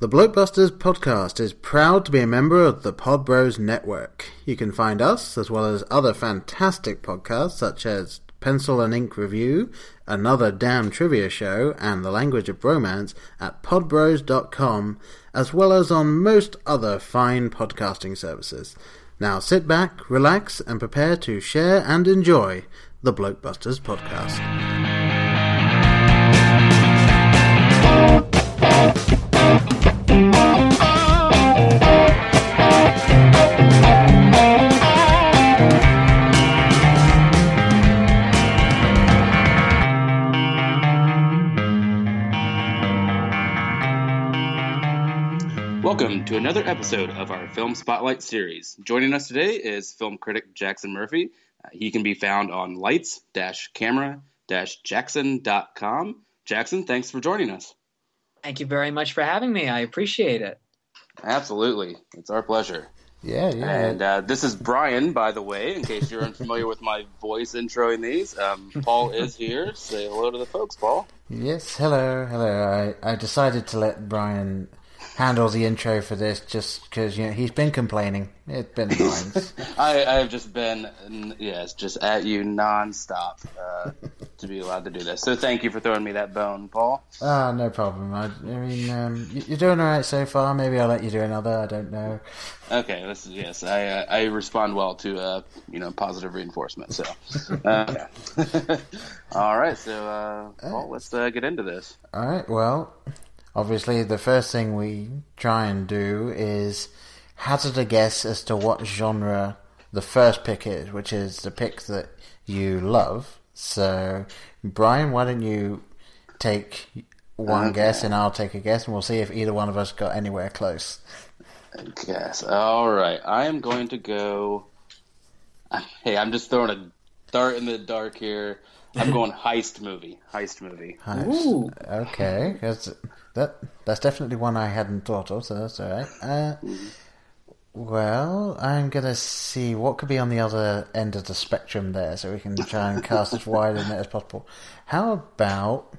The Bloatbusters podcast is proud to be a member of the Podbros Network. You can find us, as well as other fantastic podcasts such as Pencil and Ink Review, Another Damn Trivia Show, and The Language of Bromance at podbros.com, as well as on most other fine podcasting services. Now sit back, relax, and prepare to share and enjoy the Bloatbusters podcast. Welcome to another episode of our Film Spotlight series. Joining us today is film critic Jackson Murphy. Uh, he can be found on lights-camera-jackson.com. Jackson, thanks for joining us. Thank you very much for having me. I appreciate it. Absolutely. It's our pleasure. Yeah, yeah. And uh, this is Brian, by the way, in case you're unfamiliar with my voice introing these. Um, Paul is here. Say hello to the folks, Paul. Yes, hello, hello. I, I decided to let Brian handle the intro for this just because you know he's been complaining. It's been annoying. I, I've just been, yes, just at you nonstop uh, to be allowed to do this. So thank you for throwing me that bone, Paul. Ah, no problem. I, I mean, um, you- you're doing all right so far. Maybe I'll let you do another. I don't know. Okay, this is yes. I uh, I respond well to uh, you know positive reinforcement. So, uh, all right. So, uh, Paul, let's uh, get into this. All right. Well, obviously, the first thing we try and do is hazard a guess as to what genre the first pick is, which is the pick that you love. So, Brian, why don't you take one Okay. guess and I'll take a guess, and we'll see if either one of us got anywhere close. Yes. All right. I am going to go. Hey, I'm just throwing a dart in the dark here. I'm going heist movie. Heist movie. Nice. Ooh. Okay, 'cause that that's definitely one I hadn't thought of, so that's all right. Uh, well, I'm gonna see what could be on the other end of the spectrum there, so we can try and cast as wide a net as possible. How about?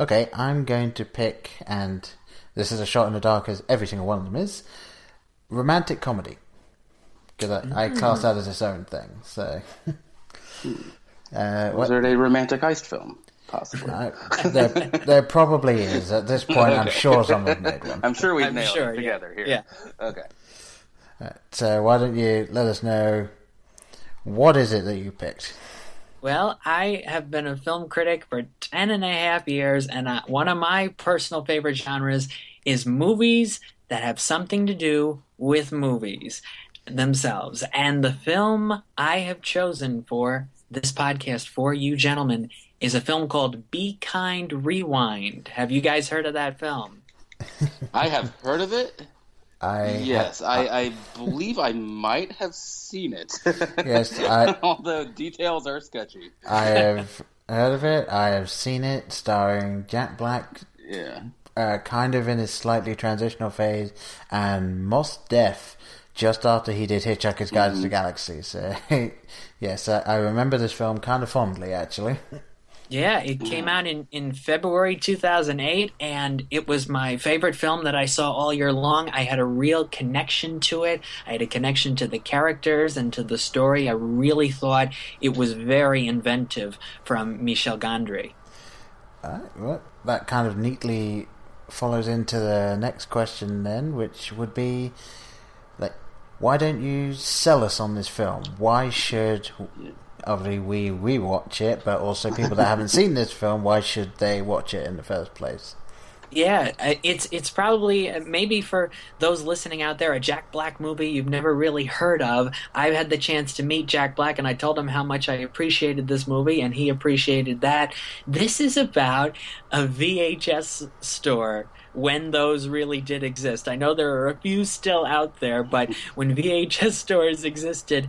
Okay, I'm going to pick, and this is a shot in the dark, as every single one of them is romantic comedy, because I, I class that as its own thing. So, uh, Was what, there a romantic heist film? Possibly. I, there, there probably is. At this point, I'm sure someone made one. I'm sure we've I'm nailed sure, it yeah. together here. Yeah. Okay. So why don't you let us know what is it that you picked? Well, I have been a film critic for 10 and a half years, and uh, one of my personal favorite genres is movies that have something to do with movies themselves. And the film I have chosen for this podcast for you gentlemen is a film called Be Kind Rewind. Have you guys heard of that film? I have heard of it. I Yes, I, I believe I might have seen it. Yes, I- Although details are sketchy. I have heard of it. I have seen it, starring Jack Black, Yeah. uh, kind of in his slightly transitional phase, and Mos Def just after he did Hitchhiker's Guide to the Galaxy. So yes, I, I remember this film kind of fondly, actually. Yeah, it came mm. out in, in February 2008, and it was my favorite film that I saw all year long. I had a real connection to it. I had a connection to the characters and to the story. I really thought it was very inventive from Michel Gondry. Alright, well, that kind of neatly follows into the next question then, which would be like, why don't you sell us on this film? Why should obviously we rewatch it, but also people that haven't seen this film, why should they watch it in the first place? Yeah, it's it's probably uh, maybe for those listening out there a Jack Black movie you've never really heard of. I've had the chance to meet Jack Black and I told him how much I appreciated this movie and he appreciated that. This is about a VHS store when those really did exist. I know there are a few still out there, but when VHS stores existed,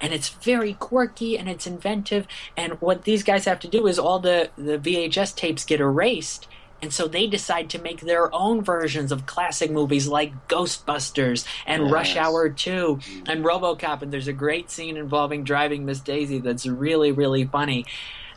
and it's very quirky and it's inventive. And what these guys have to do is all the, the VHS tapes get erased. And so they decide to make their own versions of classic movies like Ghostbusters and Rush Hour 2 and Robocop. And there's a great scene involving driving Miss Daisy that's really, really funny.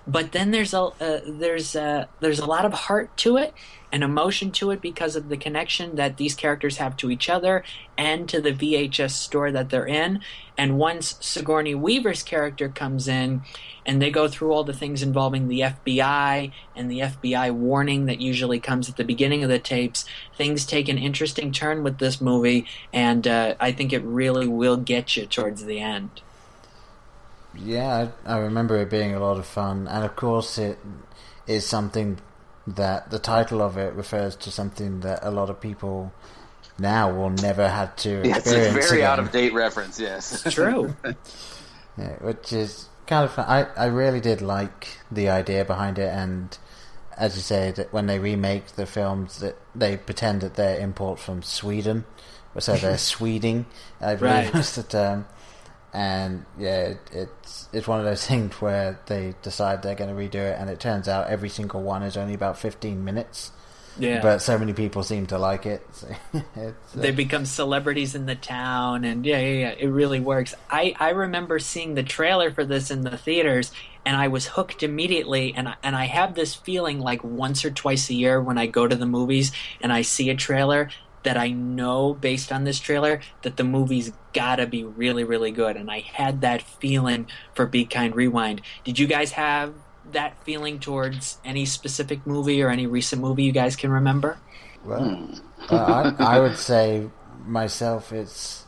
but then there's a uh, there's a, there's a lot of heart to it and emotion to it because of the connection that these characters have to each other and to the VHS store that they're in. And once Sigourney Weaver's character comes in, and they go through all the things involving the FBI and the FBI warning that usually comes at the beginning of the tapes, things take an interesting turn with this movie, and uh, I think it really will get you towards the end. Yeah, I, I remember it being a lot of fun, and of course, it is something that the title of it refers to something that a lot of people now will never have to Yeah, it's a very again. out of date reference. Yes. It's true. Yeah, which is kind of fun. I, I really did like the idea behind it, and as you say, that when they remake the films, that they pretend that they're imports from Sweden, so they're Sweding, I believe Right. was the term. And yeah, it, it's it's one of those things where they decide they're going to redo it, and it turns out every single one is only about fifteen minutes. Yeah. But so many people seem to like it. So it's, uh, they become celebrities in the town and yeah yeah yeah it really works i i remember seeing the trailer for this in the theaters and i was hooked immediately and and i have this feeling like once or twice a year when i go to the movies and i see a trailer that i know based on this trailer that the movie's gotta be really really good and i had that feeling for be kind rewind. Did you guys have that feeling towards any specific movie or any recent movie you guys can remember? Well, uh, I, I would say myself, it's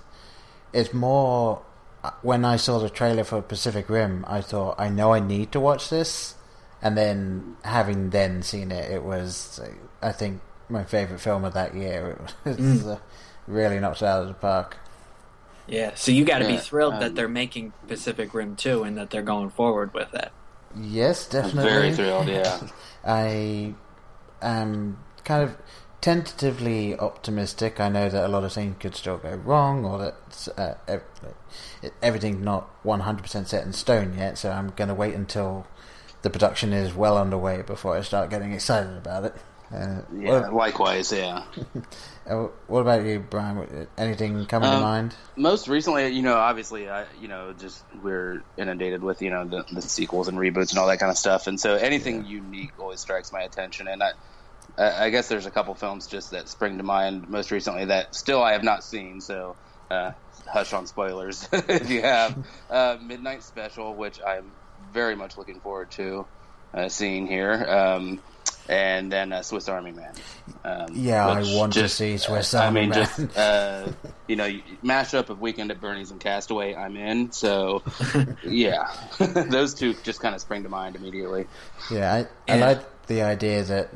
it's more uh, when I saw the trailer for Pacific Rim, I thought I know I need to watch this, and then having then seen it, it was I think my favorite film of that year. It was uh, really knocked it out of the park. Yeah, so you got to be thrilled um, that they're making Pacific Rim 2 and that they're going forward with it. Yes, I'm definitely. very thrilled. Yeah. I am kind of tentatively optimistic. I know that a lot of things could still go wrong, or that uh, ev- everything's not 100% set in stone yet, so I'm going to wait until the production is well underway before I start getting excited about it. Uh, Yeah. Likewise. Yeah. what, uh, about you, Brian? Anything coming to Um, mind? most recently, you know, obviously, I, you know, just we're inundated with, you know, the, the sequels and reboots and all that kind of stuff, and so anything unique always strikes my attention. And I, I I guess there's a couple films just that spring to mind most recently that still I have not seen. So, uh, hush on spoilers if you have. Uh, Midnight Special, which I'm very much looking forward to uh, seeing here. Um, and then uh, Swiss Army Man. Um, Yeah, I want to see Swiss I Army mean, Man. just uh, you know, mashup of Weekend at Bernie's and Castaway. I'm in. So, yeah, those two just kind of spring to mind immediately. Yeah, I, I Yeah. like the idea that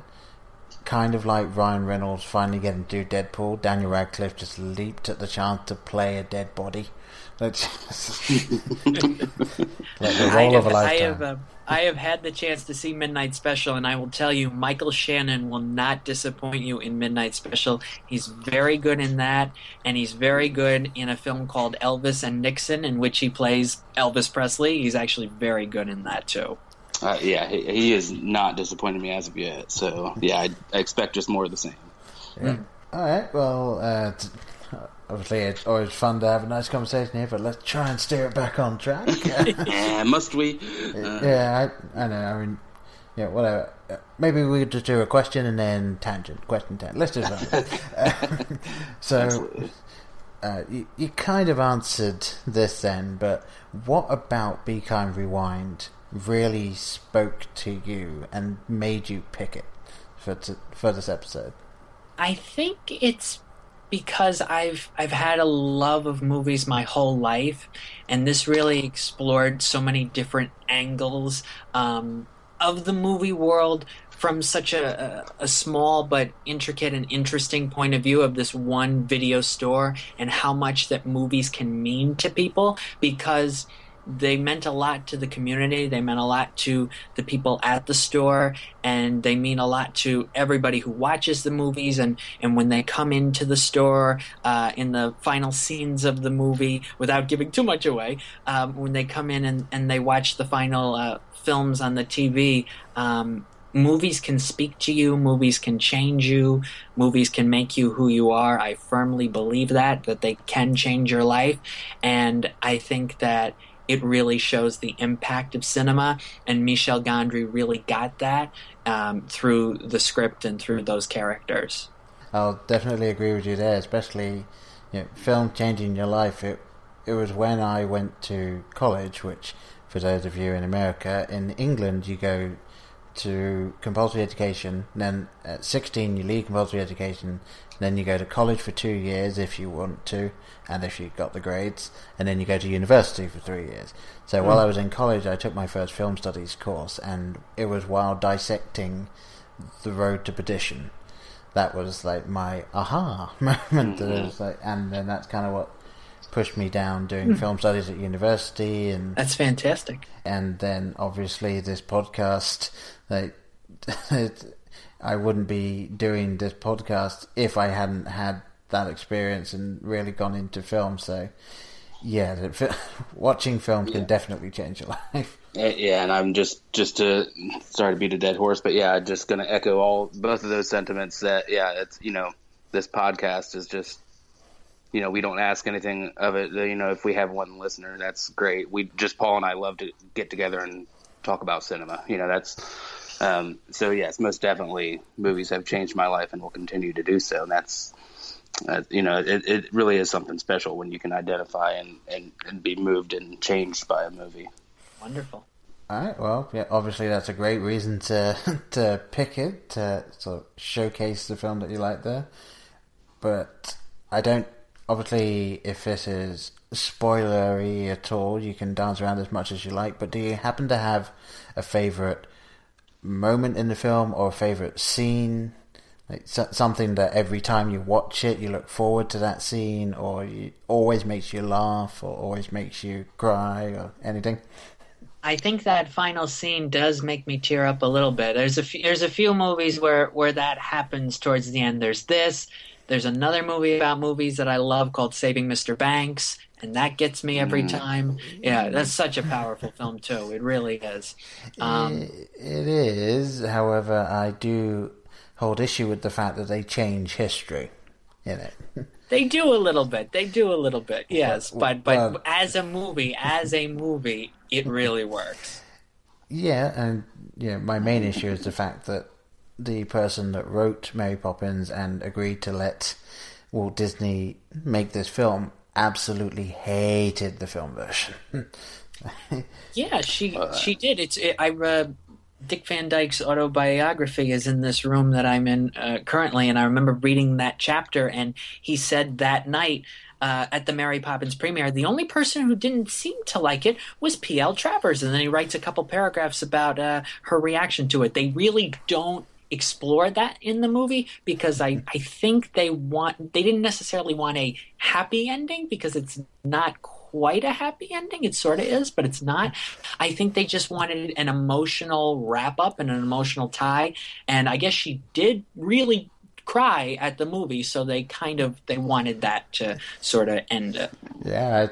kind of like Ryan Reynolds finally getting to do Deadpool, Daniel Radcliffe just leaped at the chance to play a dead body. That's like the role have, of a lifetime. I have, uh, I have had the chance to see Midnight Special, and I will tell you, Michael Shannon will not disappoint you in Midnight Special. He's very good in that, and he's very good in a film called Elvis and Nixon, in which he plays Elvis Presley. He's actually very good in that too. Uh, yeah, he, he has not disappointed me as of yet. So, yeah, I, I expect just more of the same. Yeah. All right. Well, uh, t- obviously it's always fun to have a nice conversation here, but let's try and steer it back on track. Yeah, must we? Uh, yeah, I, I know. I mean, yeah, whatever. Uh, Maybe we could just do a question and then tangent, question tangent. Let's just run. it. Uh, so, uh, you, you kind of answered this then, but what about Be Kind Rewind really spoke to you and made you pick it for t- for this episode? I think it's because I've I've had a love of movies my whole life, and this really explored so many different angles um, of the movie world from such a, a, a small but intricate and interesting point of view of this one video store and how much that movies can mean to people because they meant a lot to the community. They meant a lot to the people at the store, and they mean a lot to everybody who watches the movies. And, and when they come into the store uh, in the final scenes of the movie, without giving too much away, um, when they come in and, and they watch the final uh, films on the TV, um, movies can speak to you movies can change you movies can make you who you are i firmly believe that that they can change your life and i think that it really shows the impact of cinema, and Michel Gondry really got that um, through the script and through those characters. I'll definitely agree with you there, especially you know, film changing your life. It it was when I went to college, which for those of you in America, in England you go to compulsory education, then at 16 you leave compulsory education, then you go to college for two years if you want to, and if you've got the grades, and then you go to university for three years. So mm. while I was in college, I took my first film studies course, and it was while dissecting The Road to Perdition. That was like my aha moment. Mm-hmm. Like, and then that's kind of what pushed me down doing mm. film studies at university and that's fantastic and then obviously this podcast like I wouldn't be doing this podcast if I hadn't had that experience and really gone into film so yeah watching films can definitely change your life yeah and i'm just just to sorry to beat a dead horse but yeah I'm just gonna echo all both of those sentiments that yeah it's you know this podcast is just you know, we don't ask anything of it. You know, if we have one listener, that's great. We just Paul and I love to get together and talk about cinema. You know, that's um, so. Yes, most definitely, movies have changed my life and will continue to do so. And that's uh, you know, it, it really is something special when you can identify and, and, and be moved and changed by a movie. Wonderful. All right. Well, yeah. Obviously, that's a great reason to to pick it to sort of showcase the film that you like there. But I don't obviously, if this is spoilery at all, you can dance around as much as you like. But do you happen to have a favorite moment in the film or a favorite scene? Like something that every time you watch it, you look forward to that scene, or it always makes you laugh, or always makes you cry, or anything. I think that final scene does make me tear up a little bit. There's a few, there's a few movies where where that happens towards the end. There's this. There's another movie about movies that I love called Saving Mr. Banks, and that gets me every mm. time. Yeah, that's such a powerful film too. It really is. Um, it is. However, I do hold issue with the fact that they change history in it. They do a little bit. They do a little bit. Yes, but but well, as a movie, as a movie, it really works. Yeah, and yeah, my main issue is the fact that the person that wrote Mary Poppins and agreed to let Walt Disney make this film absolutely hated the film version. yeah, she uh, she did. It's it, I uh, Dick Van Dyke's autobiography is in this room that I'm in uh, currently, and I remember reading that chapter, and he said that night. Uh, at the Mary Poppins premiere, the only person who didn't seem to like it was P.L. Travers, and then he writes a couple paragraphs about uh, her reaction to it. They really don't explore that in the movie because I, I think they want they didn't necessarily want a happy ending because it's not quite a happy ending. It sort of is, but it's not. I think they just wanted an emotional wrap up and an emotional tie. And I guess she did really cry at the movie, so they kind of they wanted that to sort of end it. Yeah,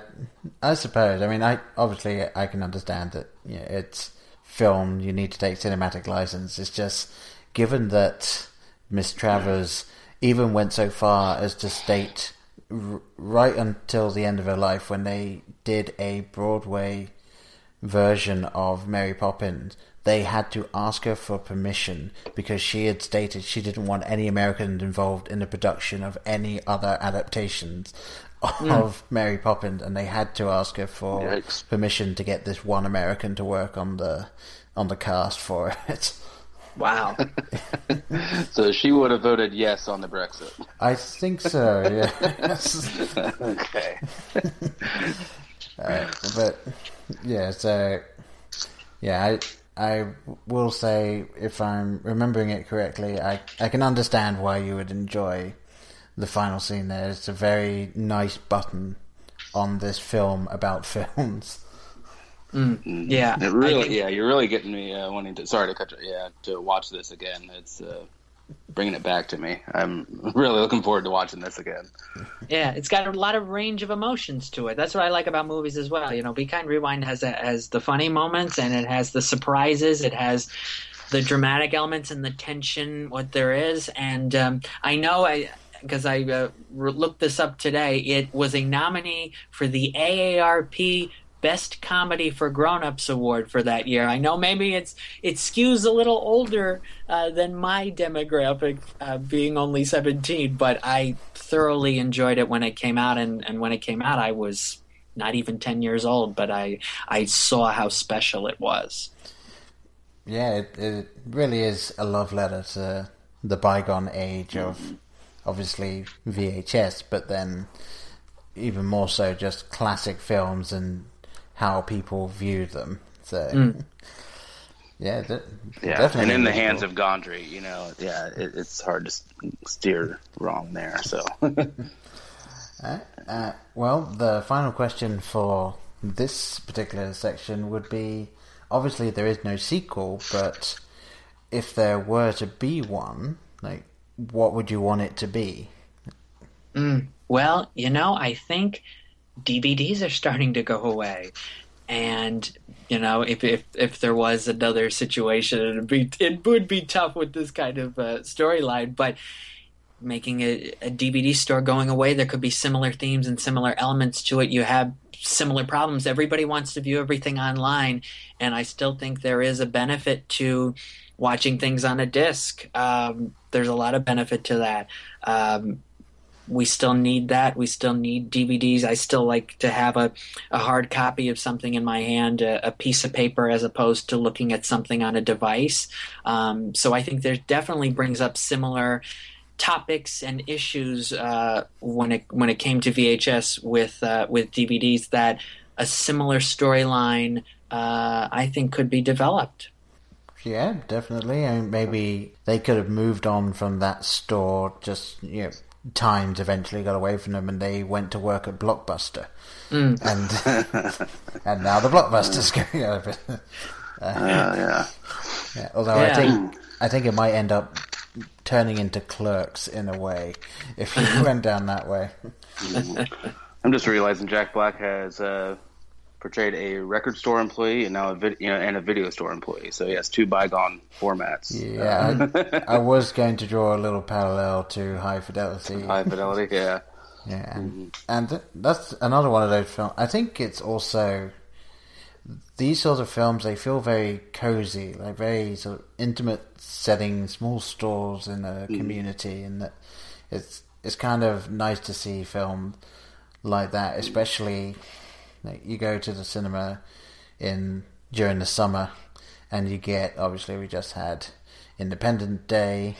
I, I suppose. I mean, I obviously I can understand that. Yeah, it's film. You need to take cinematic license. It's just given that Miss Travers even went so far as to state r- right until the end of her life when they did a Broadway version of Mary Poppins, they had to ask her for permission because she had stated she didn't want any Americans involved in the production of any other adaptations hmm. of mm. Mary Poppins, and they had to ask her for Yikes. permission to get this one American to work on the on the cast for it. Wow. so she would have voted yes on the Brexit. I think so. Yes. okay. uh, but yeah, so yeah, I I will say if I'm remembering it correctly, I I can understand why you would enjoy the final scene. There, it's a very nice button on this film about films. Mm, yeah, it really, yeah, you're really getting me uh, wanting to. Sorry to cut you. Yeah, to watch this again. It's uh, bringing it back to me. I'm really looking forward to watching this again. Yeah, it's got a lot of range of emotions to it. That's what I like about movies as well. You know, Be Kind Rewind has a, has the funny moments and it has the surprises. It has the dramatic elements and the tension, what there is. And um, I know I because I uh, looked this up today. It was a nominee for the AARP best comedy for grown-ups award for that year. I know maybe it's it skews a little older uh, than my demographic, uh, being only seventeen, but I thoroughly enjoyed it when it came out, and, and when it came out, I was not even ten years old, but I I saw how special it was. Yeah, it, it really is a love letter to the bygone age of obviously VHS, but then even more so just classic films and how people view them. So, Mm. yeah, de- Yeah, definitely. and in the hands cool. of Gondry, you know, yeah, it, it's hard to steer wrong there. So, Uh, well, the final question for this particular section would be obviously there is no sequel, but if there were to be one, like, what would you want it to be? Mm. Well, you know, I think DVDs are starting to go away, and you know, if if if there was another situation, it'd be it would be tough with this kind of uh, storyline, but. Making a, a DVD store going away, there could be similar themes and similar elements to it. You have similar problems. Everybody wants to view everything online, and I still think there is a benefit to watching things on a disc. Um, there's a lot of benefit to that. Um, we still need that. We still need DVDs. I still like to have a, a hard copy of something in my hand, a, a piece of paper, as opposed to looking at something on a device. Um, so I think there definitely brings up similar topics and issues uh, when it when it came to VHS with uh, with DVDs that a similar storyline uh, I think could be developed. Yeah, definitely. And maybe they could have moved on from that store. Just you know, times eventually got away from them, and they went to work at Blockbuster, and and now the Blockbuster's going over. uh, yeah, Yeah, although I think I think it might end up turning into Clerks in a way if you went down that way. I'm just realizing Jack Black has uh, portrayed a record store employee and now a vid- you know, and a video store employee. So he has two bygone formats. Yeah, I, I was going to draw a little parallel to High Fidelity. High fidelity, yeah. Yeah, and, and th- that's another one of those films. I think it's also these sorts of films. They feel very cozy, like very sort of intimate setting, small stores in a mm. community, and that it's it's kind of nice to see film like that. Especially, like, you go to the cinema in during the summer, and you get obviously we just had Independence Day.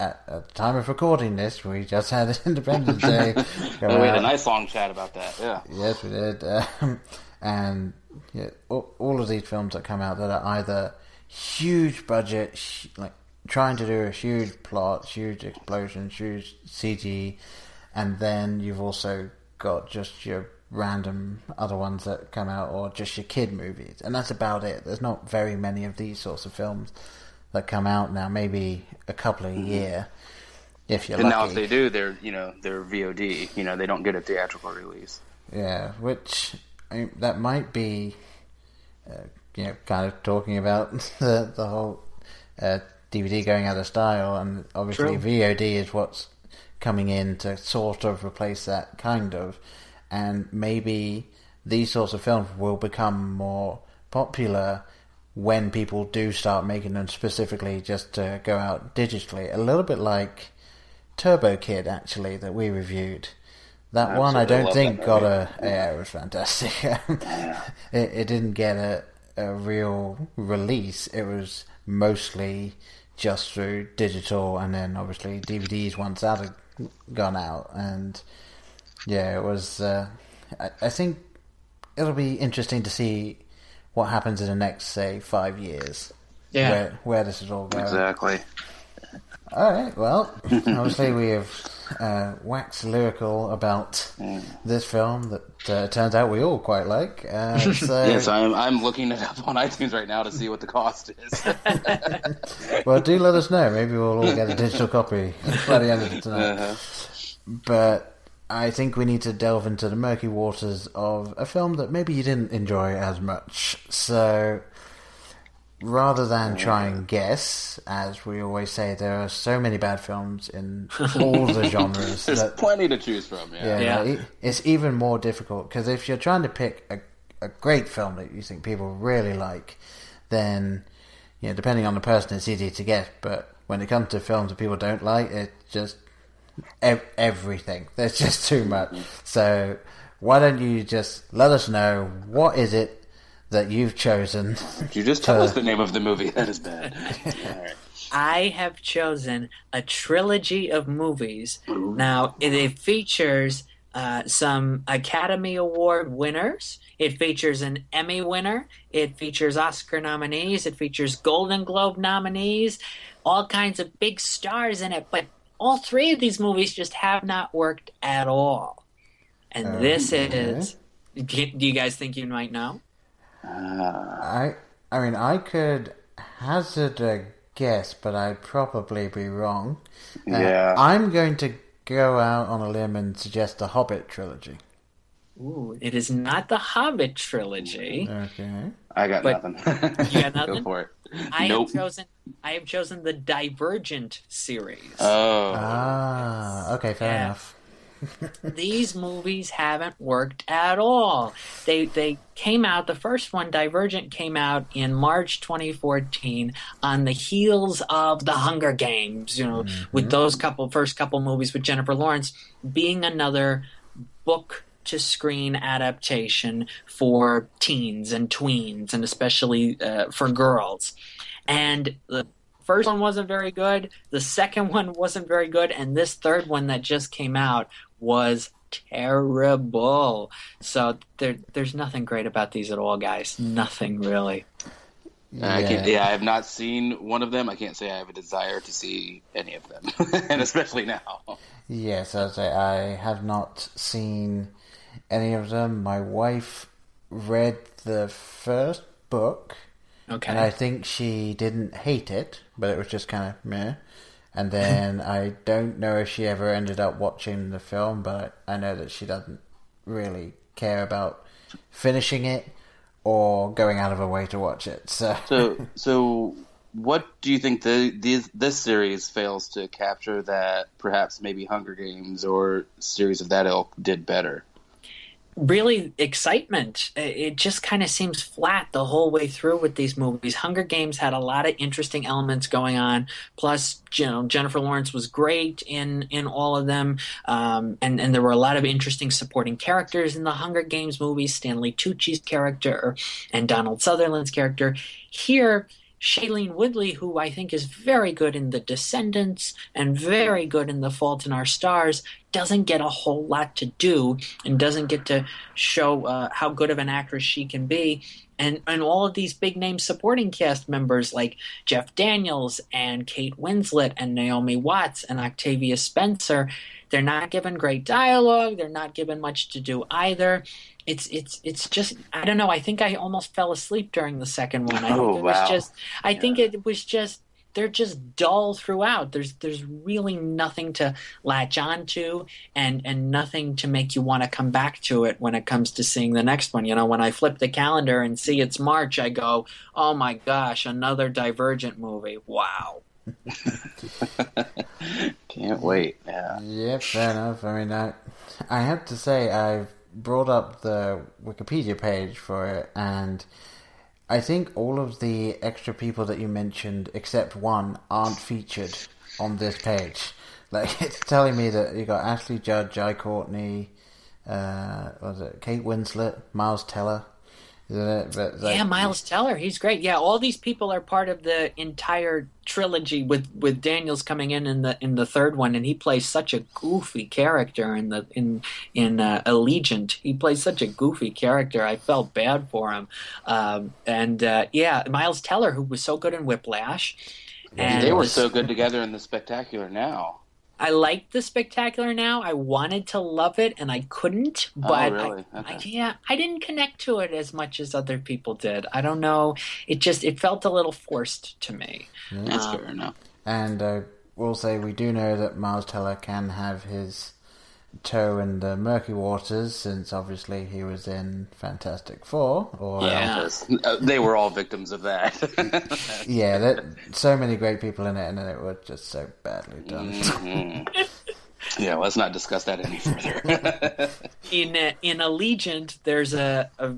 At, at the time of recording this, we just had Independence Day. we had a nice long chat about that. Yeah. Yes, we did. Um, and yeah, all, all of these films that come out that are either huge budget, sh- like trying to do a huge plot, huge explosions, huge CG, and then you've also got just your random other ones that come out, or just your kid movies, and that's about it. There's not very many of these sorts of films that come out now. Maybe a couple a year, if you're And lucky. now if they do, they're you know they're VOD. You know they don't get a theatrical release. Yeah, which I mean, that might be, uh, you know, kind of talking about the the whole uh, DVD going out of style, and obviously True. VOD is what's coming in to sort of replace that kind of, and maybe these sorts of films will become more popular when people do start making them specifically just to go out digitally. A little bit like Turbo Kid, actually, that we reviewed. That one I don't think got a. Yeah, it was fantastic. it, it didn't get a, a real release. It was mostly just through digital, and then obviously DVDs once that had gone out. And yeah, it was. Uh, I, I think it'll be interesting to see what happens in the next, say, five years. Yeah. Where, where this is all going. Exactly. All right. Well, obviously we have uh, waxed lyrical about this film that uh, turns out we all quite like. Uh, so, Yes, I'm I'm looking it up on iTunes right now to see what the cost is. well, do let us know. Maybe we'll all get a digital copy by the end of tonight. Uh-huh. But I think we need to delve into the murky waters of a film that maybe you didn't enjoy as much. So. Rather than oh, try and guess, as we always say, there are so many bad films in all the genres There's that plenty to choose from. Yeah. Yeah, Yeah. it's even more difficult because if you're trying to pick a, a great film that you think people really like, then you know, depending on the person, it's easy to get. But when it comes to films that people don't like, it just ev- everything. There's just too much. So why don't you just let us know what is it that you've chosen? You just tell us the name of the movie. That is bad. All right. I have chosen a trilogy of movies. Now, it, it features uh, some Academy Award winners. It features an Emmy winner. It features Oscar nominees. It features Golden Globe nominees. All kinds of big stars in it. But all three of these movies just have not worked at all. And this is. Do you guys think you might know? I I mean, I could hazard a guess, but I'd probably be wrong. Uh, Yeah. I'm going to go out on a limb and suggest the Hobbit trilogy. Ooh, it is not the Hobbit trilogy. Okay. I got But- nothing. You got nothing. Go for it. I nope. have chosen. I have chosen the Divergent series. Oh. Ah, okay, fair Yeah. enough. These movies haven't worked at all. They they came out. The first one, Divergent, came out in March 2014 on the heels of the Hunger Games. You know, with those couple first couple movies with Jennifer Lawrence being another book to screen adaptation for teens and tweens, and especially uh, for girls. And the first one wasn't very good. The second one wasn't very good, and this third one that just came out was terrible. So there, there's nothing great about these at all, guys. Nothing really. I can't, yeah, I have not seen one of them. I can't say I have a desire to see any of them, and especially now. Yes, as I say, I have not seen any of them. Um, my wife read the first book, Okay. and I think she didn't hate it, but it was just kind of meh. And then I don't know if she ever ended up watching the film, but I know that she doesn't really care about finishing it or going out of her way to watch it. So, So, so what do you think the these, this series fails to capture that perhaps maybe Hunger Games or series of that ilk did better? Really excitement. It just kind of seems flat the whole way through with these movies. Hunger Games had a lot of interesting elements going on. Plus, you know, Jennifer Lawrence was great in in all of them, um, and and there were a lot of interesting supporting characters in the Hunger Games movies. Stanley Tucci's character and Donald Sutherland's character. Here. Shailene Woodley, who I think is very good in The Descendants and very good in The Fault in Our Stars, doesn't get a whole lot to do and doesn't get to show uh, how good of an actress she can be. And and all of these big name supporting cast members like Jeff Daniels and Kate Winslet and Naomi Watts and Octavia Spencer, they're not given great dialogue. They're not given much to do either. It's it's it's just I don't know. I think I almost fell asleep during the second one. I Oh, think it was just I think it was just they're just dull throughout. There's there's really nothing to latch onto and and nothing to make you want to come back to it when it comes to seeing the next one. You know, when I flip the calendar and see it's March, I go, "Oh my gosh, another Divergent movie. Wow." Can't wait. Yeah. Yeah, fair enough. I mean, I, I have to say, I've brought up the Wikipedia page for it, and I think all of the extra people that you mentioned, except one, aren't featured on this page. Like, it's telling me that you got Ashley Judd, Jai Courtney, uh, was it Kate Winslet, Miles Teller, isn't it? But like, yeah, Miles Teller, he's great. Yeah, all these people are part of the entire trilogy with with Daniels coming in in the in the third one, and he plays such a goofy character in the in in uh, Allegiant. He plays such a goofy character. I felt bad for him. Um, and uh, yeah, Miles Teller, who was so good in Whiplash. And they were so good together in the spectacular now. I liked the spectacular now. I wanted to love it and I couldn't. But oh, really? I, Okay. I, yeah, I didn't connect to it as much as other people did. I don't know. It just it felt a little forced to me. That's Um, fair enough. And uh, we'll say we do know that Miles Teller can have his toe in the murky waters, since obviously he was in Fantastic Four. Or Yeah. Because, uh, they were all victims of that. yeah, that, so many great people in it, and then it was just so badly done. Mhm. yeah, let's not discuss that any further. In uh, in Allegiant, there's a, a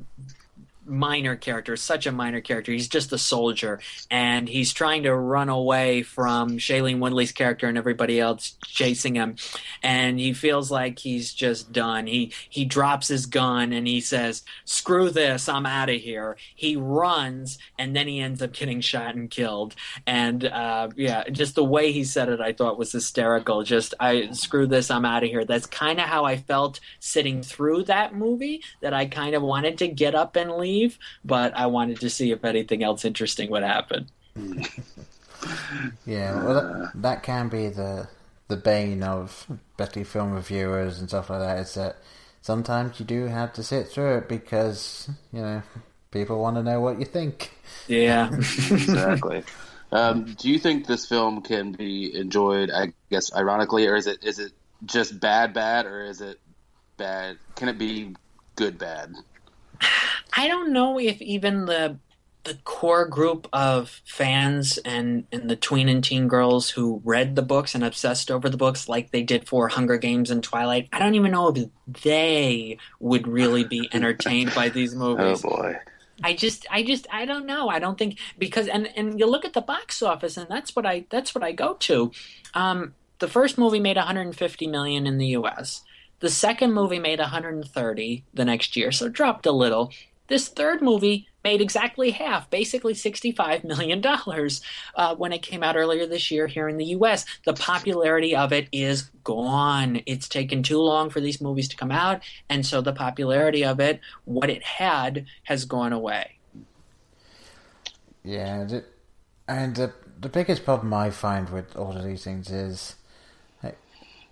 minor character, such a minor character. He's just a soldier, and he's trying to run away from Shailene Woodley's character and everybody else chasing him. And he feels like he's just done. He he drops his gun and he says, "Screw this, I'm out of here." He runs, and then he ends up getting shot and killed. And uh, yeah, just the way he said it, I thought was hysterical. Just I screw this, I'm out of here. That's kind of how I felt sitting through that movie. That I kind of wanted to get up and leave, but I wanted to see if anything else interesting would happen. yeah, well, that, that can be the the bane of Betty film reviewers and stuff like that. Is that sometimes you do have to sit through it because you know people want to know what you think. Yeah, exactly. Um, do you think this film can be enjoyed? I guess ironically, or is it is it just bad, bad, or is it bad? Can it be good, bad? I don't know if even the the core group of fans and, and the tween and teen girls who read the books and obsessed over the books like they did for Hunger Games and Twilight, I don't even know if they would really be entertained by these movies. Oh boy. I just I just I don't know. I don't think because and and you look at the box office and that's what I that's what I go to. Um, the first movie made 150 million in the US. The second movie made 130 the next year, so dropped a little. This third movie made exactly half, basically $65 million uh, when it came out earlier this year here in the US. The popularity of it is gone. It's taken too long for these movies to come out, and so the popularity of it, what it had, has gone away. Yeah, the, and the, the biggest problem I find with all of these things is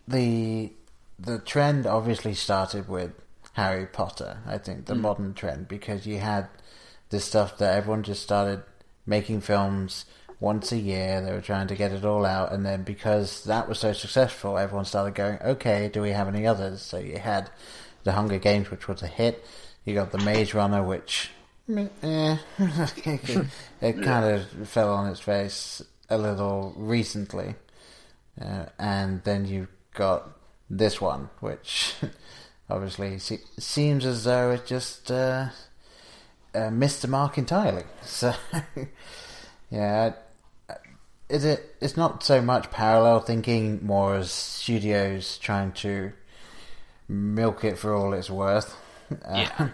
the the trend obviously started with Harry Potter. I think the mm. modern trend because you had this stuff that everyone just started making films once a year. They were trying to get it all out, and then because that was so successful, everyone started going, "Okay, do we have any others?" So you had the Hunger Games, which was a hit. You got the Maze Runner, which eh, it kind of fell on its face a little recently, uh, and then you got this one, which obviously seems as though it just uh, uh, missed the mark entirely. So, yeah, is it? It's not so much parallel thinking, more as studios trying to milk it for all it's worth. Yeah, uh,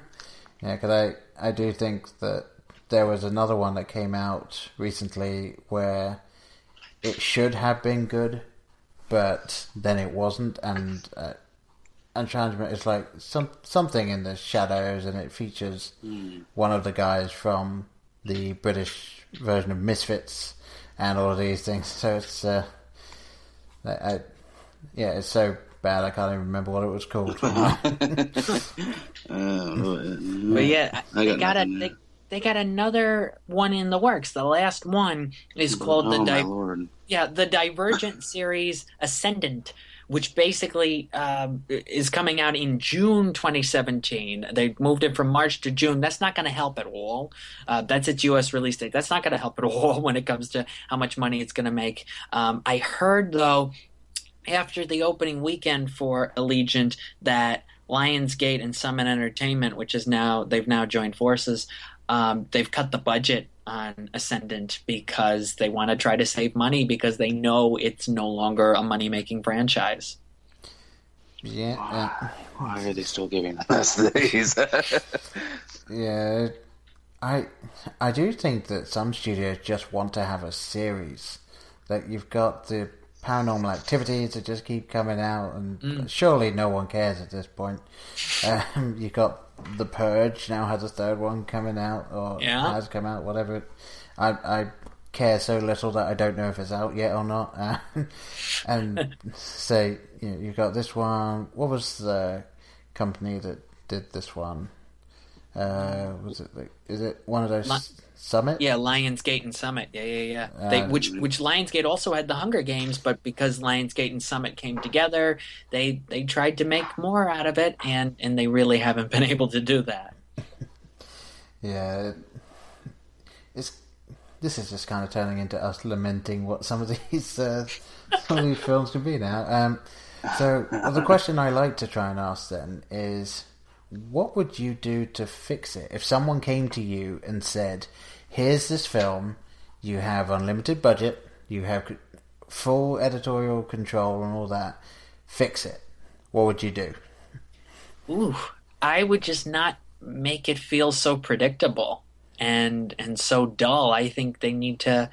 yeah, because I I do think that there was another one that came out recently where it should have been good, but then it wasn't, and uh, Enchantment is like some something in the shadows, and it features mm. one of the guys from the British version of Misfits and all of these things. So it's uh, I, I, yeah, it's so bad I can't even remember what it was called. uh, but yeah, I got they got a they, they, got another one in the works. The last one is called oh, the Di- yeah the Divergent series Ascendant which basically um, is coming out in June 2017. They moved it from March to June. That's not going to help at all. Uh, that's its U.S. release date. That's not going to help at all when it comes to how much money it's going to make. Um, I heard though after the opening weekend for Allegiant that Lionsgate and Summit Entertainment, which is now they've now joined forces, um, they've cut the budget on Ascendant because they want to try to save money because they know it's no longer a money making franchise. Yeah. Uh, Why are they still giving us these? yeah. I I do think that some studios just want to have a series. That you've got the paranormal activities that just keep coming out, and mm. surely no one cares at this point. Um, you've got the Purge now has a third one coming out, or yeah. has come out, whatever. I I care so little that I don't know if it's out yet or not. Uh, and say you know, you've got this one. What was the company that did this one? Uh, was it like, is it one of those Summit? Yeah, Lionsgate and Summit. Yeah, yeah, yeah. Uh, they, which which Lionsgate also had the Hunger Games, but because Lionsgate and Summit came together, they they tried to make more out of it, and and they really haven't been able to do that. yeah, it's this is just kind of turning into us lamenting what some of these uh, some of these films can be now. Um, so well, the question I like to try and ask then is what would you do to fix it? If someone came to you and said, "Here's this film, you have unlimited budget, you have full editorial control and all that, fix it," what would you do? Ooh, I would just not make it feel so predictable and and so dull. I think they need to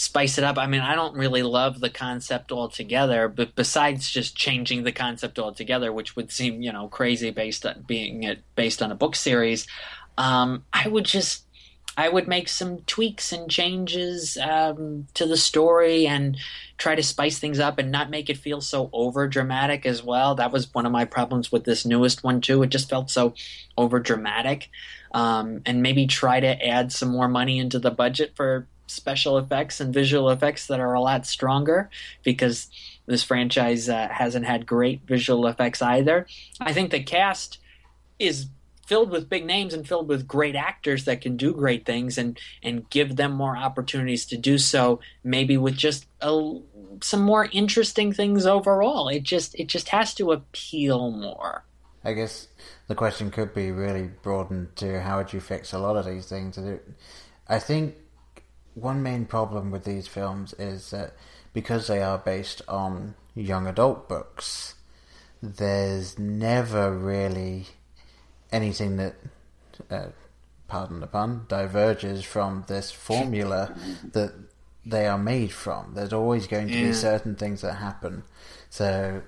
spice it up. I mean, I don't really love the concept altogether, but besides just changing the concept altogether, which would seem you know crazy based on being it based on a book series, um, I would just I would make some tweaks and changes um, to the story and try to spice things up and not make it feel so over dramatic as well. That was one of my problems with this newest one too. It just felt so over dramatic, um, and maybe try to add some more money into the budget for special effects and visual effects that are a lot stronger because this franchise uh, hasn't had great visual effects either. I think the cast is filled with big names and filled with great actors that can do great things and and give them more opportunities to do so maybe with just a, some more interesting things overall. It just it just has to appeal more. I guess the question could be really broadened to how would you fix a lot of these things? I think one main problem with these films is that because they are based on young adult books there's never really anything that, uh, pardon the pun, diverges from this formula that they are made from. There's always going to yeah. be certain things that happen. So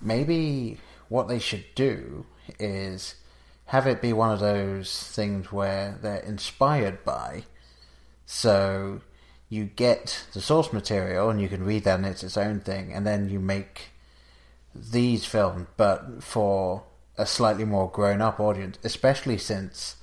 maybe what they should do is have it be one of those things where they're inspired by. So you get the source material and you can read that and it's its own thing, and then you make these films, but for a slightly more grown up audience, especially since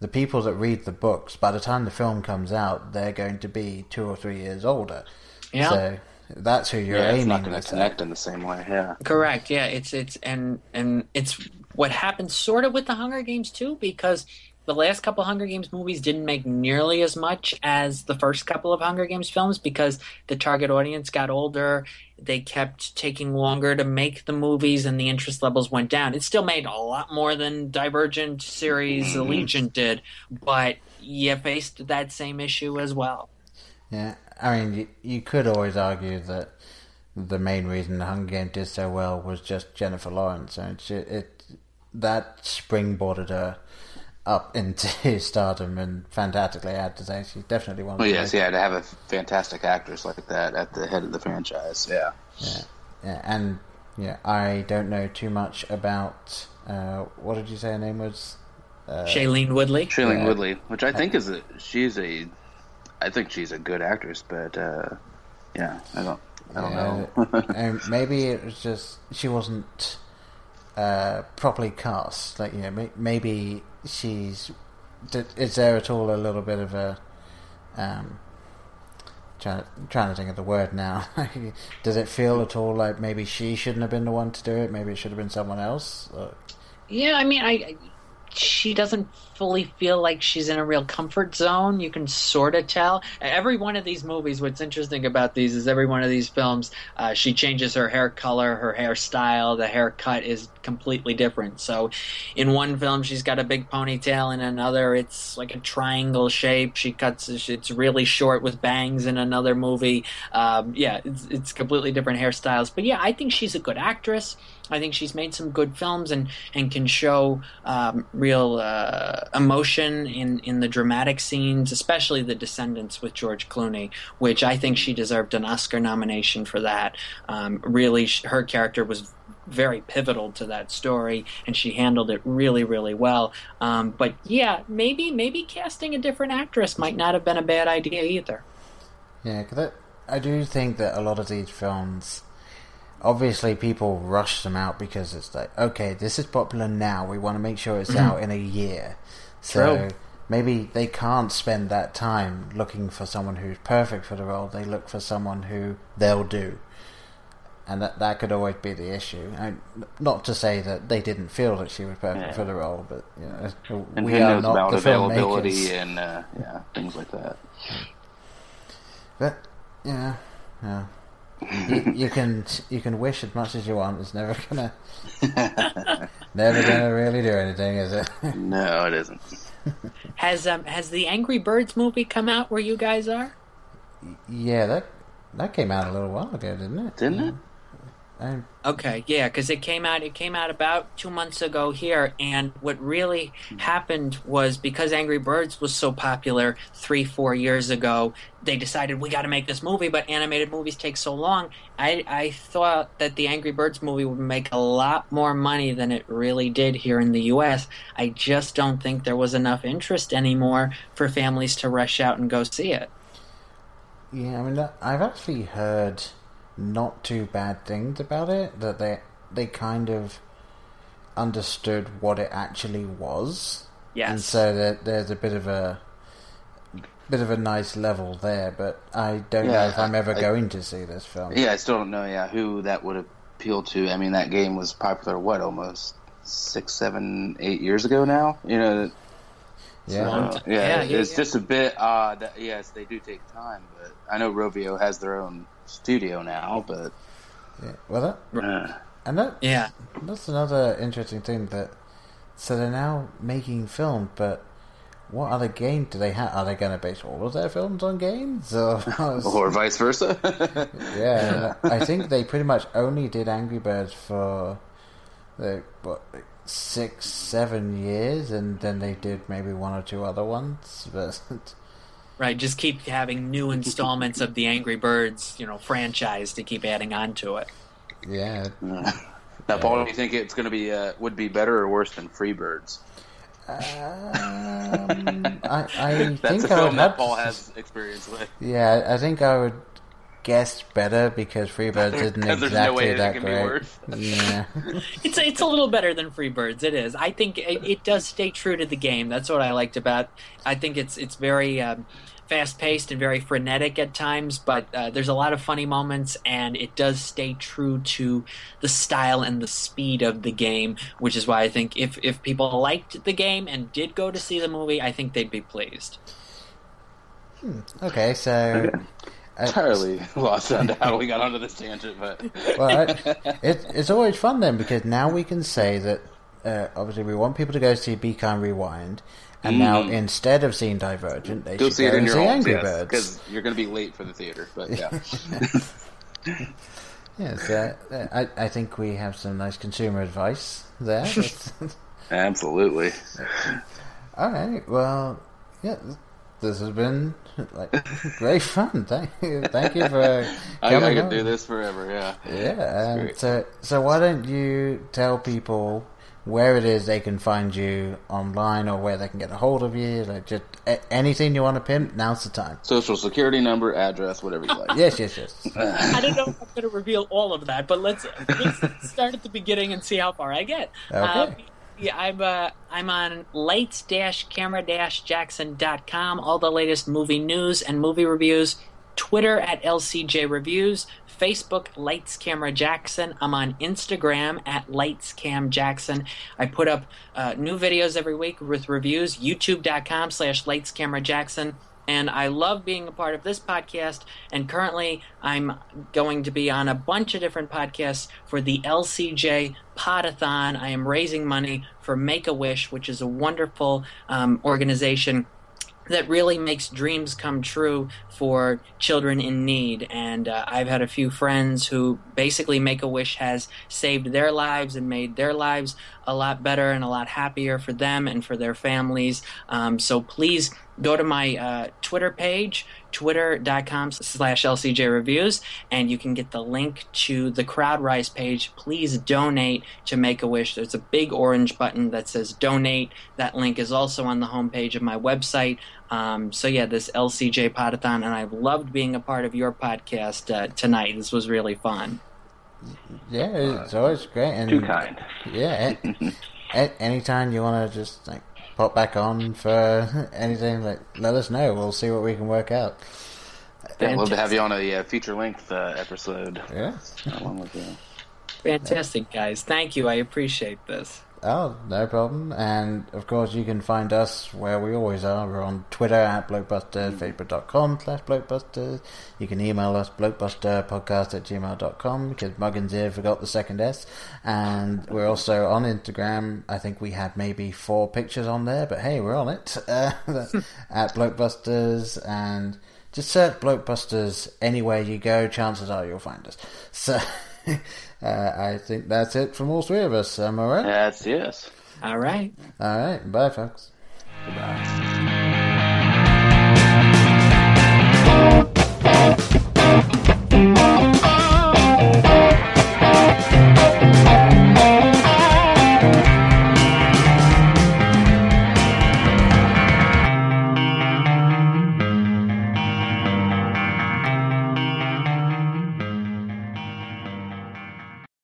the people that read the books, by the time the film comes out, they're going to be two or three years older. Yeah. So that's who you're yeah, aiming. It's not going to connect in the same way. Yeah. Correct. Yeah. It's it's and and it's what happens sort of with the Hunger Games too, because the last couple Hunger Games movies didn't make nearly as much as the first couple of Hunger Games films because the target audience got older. They kept taking longer to make the movies, and the interest levels went down. It still made a lot more than Divergent series mm-hmm. Allegiant did, but you faced that same issue as well. Yeah, I mean, you, you could always argue that the main reason the Hunger Games did so well was just Jennifer Lawrence, and it, it that springboarded her up into stardom and fantastically, I have to say. She's definitely one of the yes, yeah, to have a fantastic actress like that at the head of the franchise, yeah. Yeah, yeah and yeah, I don't know too much about, uh, what did you say her name was? Uh, Shailene Woodley? Shailene yeah. Woodley, which I think is a, she's a, I think she's a good actress, but, uh, yeah, I don't, I don't yeah, know. maybe it was just, she wasn't, uh, properly cast. Like, you know, maybe she's. Is there at all a little bit of a. Um, trying, trying to think of the word now. Does it feel at all like maybe she shouldn't have been the one to do it? Maybe it should have been someone else? Or... Yeah, I mean, I she doesn't fully feel like she's in a real comfort zone. You can sort of tell. Every one of these movies, what's interesting about these is every one of these films, uh, she changes her hair color, her hairstyle, the haircut is completely different. So in one film, she's got a big ponytail, in another, it's like a triangle shape. She cuts it's really short with bangs in another movie. Um, yeah, it's, it's completely different hairstyles. But yeah, I think she's a good actress. I think she's made some good films and, and can show um, real uh, emotion in, in the dramatic scenes, especially The Descendants with George Clooney, which I think she deserved an Oscar nomination for that. Um, really, her character was very pivotal to that story, and she handled it really, really well. Um, but yeah, maybe maybe casting a different actress might not have been a bad idea either. Yeah, because I, I do think that a lot of these films obviously people rush them out because it's like, okay, this is popular now. We want to make sure it's out in a year. So True. maybe they can't spend that time looking for someone who's perfect for the role. They look for someone who they'll do. And that that could always be the issue. I, not to say that they didn't feel that she was perfect yeah. for the role, but you know, and we are not about the availability and uh, yeah, things like that. But yeah, yeah you, you, can you can wish as much as you want. It's never gonna. never gonna really do anything, is it? No, it isn't. Has um has the Angry Birds movie come out where you guys are? yeah, that that came out a little while ago, didn't it? Didn't it? I, Okay, yeah, because it came out. It came out about two months ago here, and what really happened was because Angry Birds was so popular three, four years ago, they decided we got to make this movie. But animated movies take so long. I I thought that the Angry Birds movie would make a lot more money than it really did here in the U.S. I just don't think there was enough interest anymore for families to rush out and go see it. yeah, I mean, I've actually heard not too bad things about it. That they they kind of understood what it actually was. Yes. and so there, there's a bit of a bit of a nice level there. But I don't know if I'm ever I- going to see this film. Yeah, I still don't know. Yeah, who that would appeal to? I mean, that game was popular. What, almost six, seven, eight years ago now? You know. Yeah. So, yeah, Yeah, yeah, it's yeah. just a bit odd. That, yes, they do take time, but I know Rovio has their own studio now. But Yeah. Well, that uh, and that Yeah. that's another interesting thing that so they're now making film, but what other game do they have? Are they going to base all of their films on games, or, or vice versa. yeah? I think they pretty much only did Angry Birds for the what like six, seven years, and then they did maybe one or two other ones. But Right, just keep having new installments of the Angry Birds, you know, franchise to keep adding on to it. yeah, now, Paul, do you think it's going to be uh, would be better or worse than Freebirds? um, I, I That's think a I would that have Paul has experience with. Yeah, I think I would guess better because Freebirds isn't Because there's exactly no way that that it can be great. worse. Yeah, It's it's a little better than Freebirds. It is. I think it, it does stay true to the game. That's what I liked about. I think it's it's very um, fast paced and very frenetic at times, but uh, there's a lot of funny moments, and it does stay true to the style and the speed of the game. Which is why I think if if people liked the game and did go to see the movie, I think they'd be pleased. okay, so I- Entirely lost on how we got onto this tangent, but well, I, it, it's always fun then because now we can say that uh, obviously we want people to go see Be Kind Rewind, and now Mm. instead of seeing Divergent, they go should see go and see homes, Angry yes, Birds. because you're going to be late for the theater. But yeah, Yes, uh, I, I think we have some nice consumer advice there. Absolutely. All right. Well, yeah, this has been like great fun. Thank you. Thank you for I, coming I could do this forever. Yeah. Yeah. Um, great. so, so why don't you tell people where it is they can find you online, or where they can get a hold of you? Like just a- anything you want to pimp. Now's the time. Social security number, address, whatever you like. Yes, yes, yes. I don't know if I'm going to reveal all of that, but let's, let's start at the beginning and see how far I get. Okay. Um, yeah, I'm uh, I'm on lights-camera-jackson.com. All the latest movie news and movie reviews. Twitter at LCJ Reviews. Facebook Lights Camera Jackson. I'm on Instagram at Lights Cam Jackson. I put up uh, new videos every week with reviews. YouTube.com slash Lights Camera Jackson and I love being a part of this podcast. And currently, I'm going to be on a bunch of different podcasts for the LCJ Podathon. I am raising money for Make a Wish, which is a wonderful um, organization that really makes dreams come true for children in need. And uh, I've had a few friends who basically Make a Wish has saved their lives and made their lives a lot better and a lot happier for them and for their families. Um, so please go to my uh, Twitter page, twitter.com slash LCJ Reviews, and you can get the link to the CrowdRise page. Please donate to Make a Wish. There's a big orange button that says donate. That link is also on the homepage of my website. Um, so yeah, this LCJ Podathon, and I've loved being a part of your podcast uh, tonight. This was really fun. Yeah, it's always great. And Too kind. Yeah. a- a- anytime you want to just like pop back on for anything, like let us know. We'll see what we can work out. Yeah, I'd love to have you on a uh, feature length uh, episode Yeah. along with you. Fantastic, guys. Thank you. I appreciate this. Oh, no problem. And of course, you can find us where we always are. We're on Twitter at blokebuster, facebook.com slash blokebuster. You can email us blokebusterpodcast at gmail.com because Muggins here forgot the second S. And we're also on Instagram. I think we had maybe four pictures on there, but hey, we're on it uh, at blokebusters. And just search blokebusters anywhere you go. Chances are you'll find us. So. Uh, I think that's it from all three of us. Am I right? That's yes. All right. All right. Bye, folks. Goodbye.